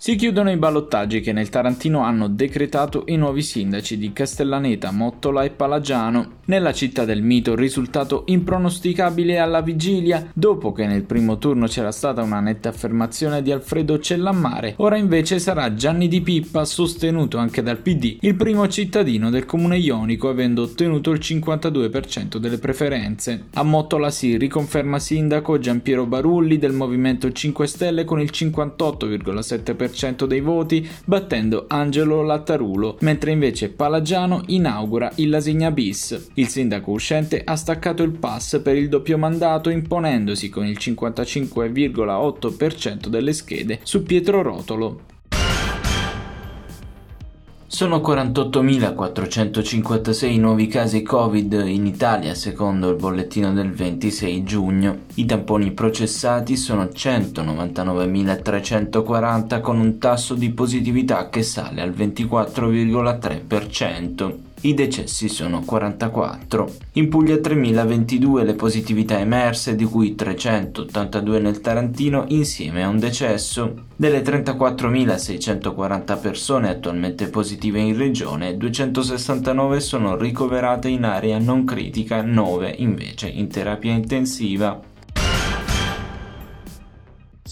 Si chiudono i ballottaggi che nel Tarantino hanno decretato i nuovi sindaci di Castellaneta, Mottola e Palagiano. Nella città del mito risultato impronosticabile alla vigilia, dopo che nel primo turno c'era stata una netta affermazione di Alfredo Cellammare, ora invece sarà Gianni Di Pippa, sostenuto anche dal PD, il primo cittadino del comune ionico avendo ottenuto il 52% delle preferenze. A Mottola si riconferma sindaco Giampiero Barulli del Movimento 5 Stelle con il 58,7% 40% dei voti, battendo Angelo Lattarulo, mentre invece Palagiano inaugura il Lasigna bis. Il sindaco uscente ha staccato il pass per il doppio mandato imponendosi con il 55,8% delle schede su Pietro Rotolo. Sono 48.456 nuovi casi Covid in Italia secondo il bollettino del 26 giugno. I tamponi processati sono 199.340 con un tasso di positività che sale al 24,3%. I decessi sono 44. In Puglia 3022 le positività emerse, di cui 382 nel Tarantino insieme a un decesso. Delle 34.640 persone attualmente positive in regione, 269 sono ricoverate in area non critica, 9 invece in terapia intensiva.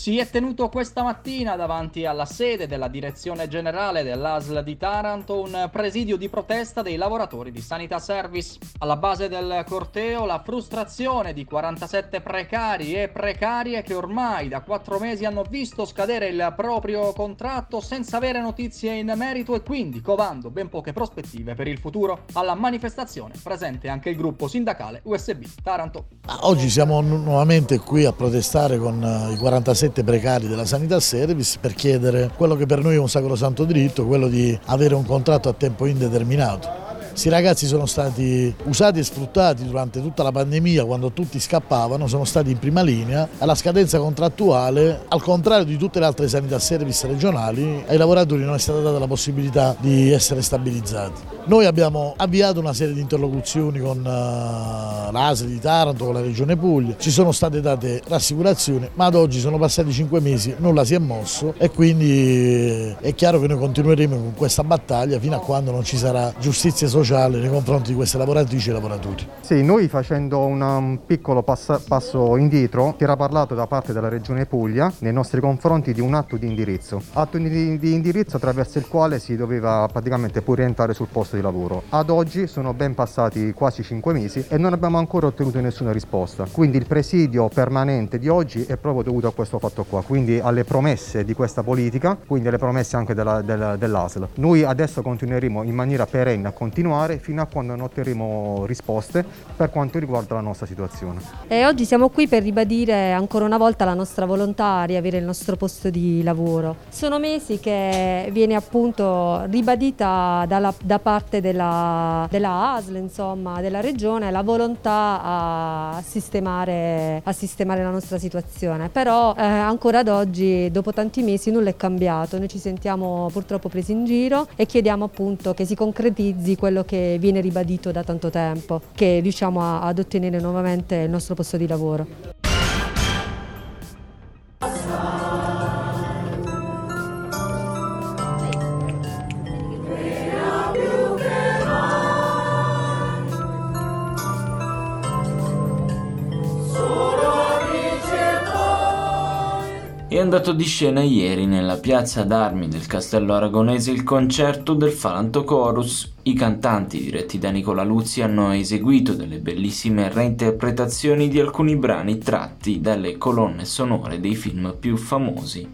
Si è tenuto questa mattina davanti alla sede della direzione generale dell'ASL di Taranto un presidio di protesta dei lavoratori di Sanità Service. Alla base del corteo la frustrazione di 47 precari e precarie che ormai da quattro mesi hanno visto scadere il proprio contratto senza avere notizie in merito e quindi covando ben poche prospettive per il futuro. Alla manifestazione presente anche il gruppo sindacale USB Taranto. Oggi siamo nuovamente qui a protestare con eh, i 47 7 precari della sanità service per chiedere quello che per noi è un sacrosanto diritto, quello di avere un contratto a tempo indeterminato. Questi ragazzi sono stati usati e sfruttati durante tutta la pandemia quando tutti scappavano, sono stati in prima linea. Alla scadenza contrattuale, al contrario di tutte le altre sanità service regionali, ai lavoratori non è stata data la possibilità di essere stabilizzati. Noi abbiamo avviato una serie di interlocuzioni con uh, l'ASE di Taranto, con la Regione Puglia, ci sono state date rassicurazioni, ma ad oggi sono passati cinque mesi, nulla si è mosso e quindi è chiaro che noi continueremo con questa battaglia fino a quando non ci sarà giustizia sociale nei confronti di queste lavoratrici e lavoratori. Sì, noi facendo un piccolo passo, indietro, si era parlato da parte della Regione Puglia nei nostri confronti di un atto di indirizzo, atto di, di indirizzo attraverso il quale si doveva praticamente pure entrare sul posto di lavoro. Ad oggi sono ben passati quasi 5 mesi e non abbiamo ancora ottenuto nessuna risposta, quindi il presidio permanente di oggi è proprio dovuto a questo fatto qua, quindi alle promesse di questa politica, quindi alle promesse anche della, della, dell'ASL. Noi adesso continueremo in maniera perenne a continuare fino a quando non otterremo risposte per quanto riguarda la nostra situazione. E oggi siamo qui per ribadire ancora una volta la nostra volontà di avere il nostro posto di lavoro. Sono mesi che viene appunto ribadita dalla, da parte della, della ASL, insomma, della regione, la volontà a sistemare, a sistemare la nostra situazione. Però eh, ancora ad oggi, dopo tanti mesi, nulla è cambiato. Noi ci sentiamo purtroppo presi in giro e chiediamo appunto che si concretizzi quello che viene ribadito da tanto tempo, che riusciamo a, ad ottenere nuovamente il nostro posto di lavoro. È andato di scena ieri nella piazza d'armi del castello aragonese il concerto del Falanto Chorus. I cantanti diretti da Nicola Luzzi hanno eseguito delle bellissime reinterpretazioni di alcuni brani tratti dalle colonne sonore dei film più famosi.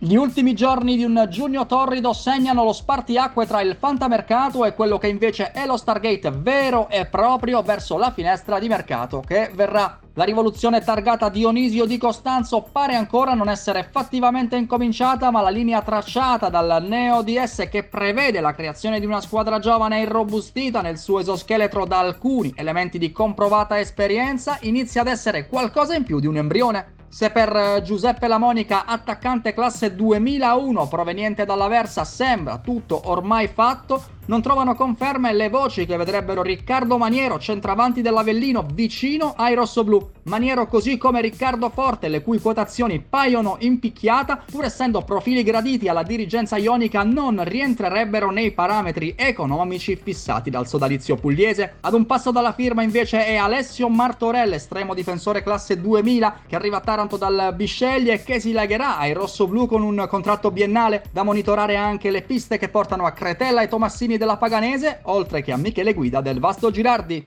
Gli ultimi giorni di un giugno torrido segnano lo spartiacque tra il fantamercato e quello che invece è lo Stargate vero e proprio verso la finestra di mercato che verrà La rivoluzione targata Dionisio di Costanzo pare ancora non essere fattivamente incominciata, ma la linea tracciata dal Neo DS che prevede la creazione di una squadra giovane e irrobustita nel suo esoscheletro da alcuni elementi di comprovata esperienza inizia ad essere qualcosa in più di un embrione. Se per Giuseppe Lamonica, attaccante classe 2001 proveniente dalla Versa, sembra tutto ormai fatto, non trovano conferme le voci che vedrebbero Riccardo Maniero, centravanti dell'Avellino, vicino ai rossoblù. Maniero così come Riccardo Forte, le cui quotazioni paiono in picchiata, pur essendo profili graditi alla dirigenza ionica, non rientrerebbero nei parametri economici fissati dal sodalizio pugliese. Ad un passo dalla firma invece è Alessio Martorell, estremo difensore classe 2000, che arriva a Taranto dal Bisceglie e che si legherà ai rossoblù con un contratto biennale da monitorare anche le piste che portano a Cretella e Tomassini della Paganese, oltre che a Michele Guida del Vasto Girardi.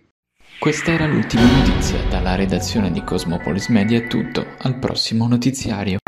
Questa era l'ultima notizia. Dalla redazione di Cosmopolis Media è tutto. Al prossimo notiziario.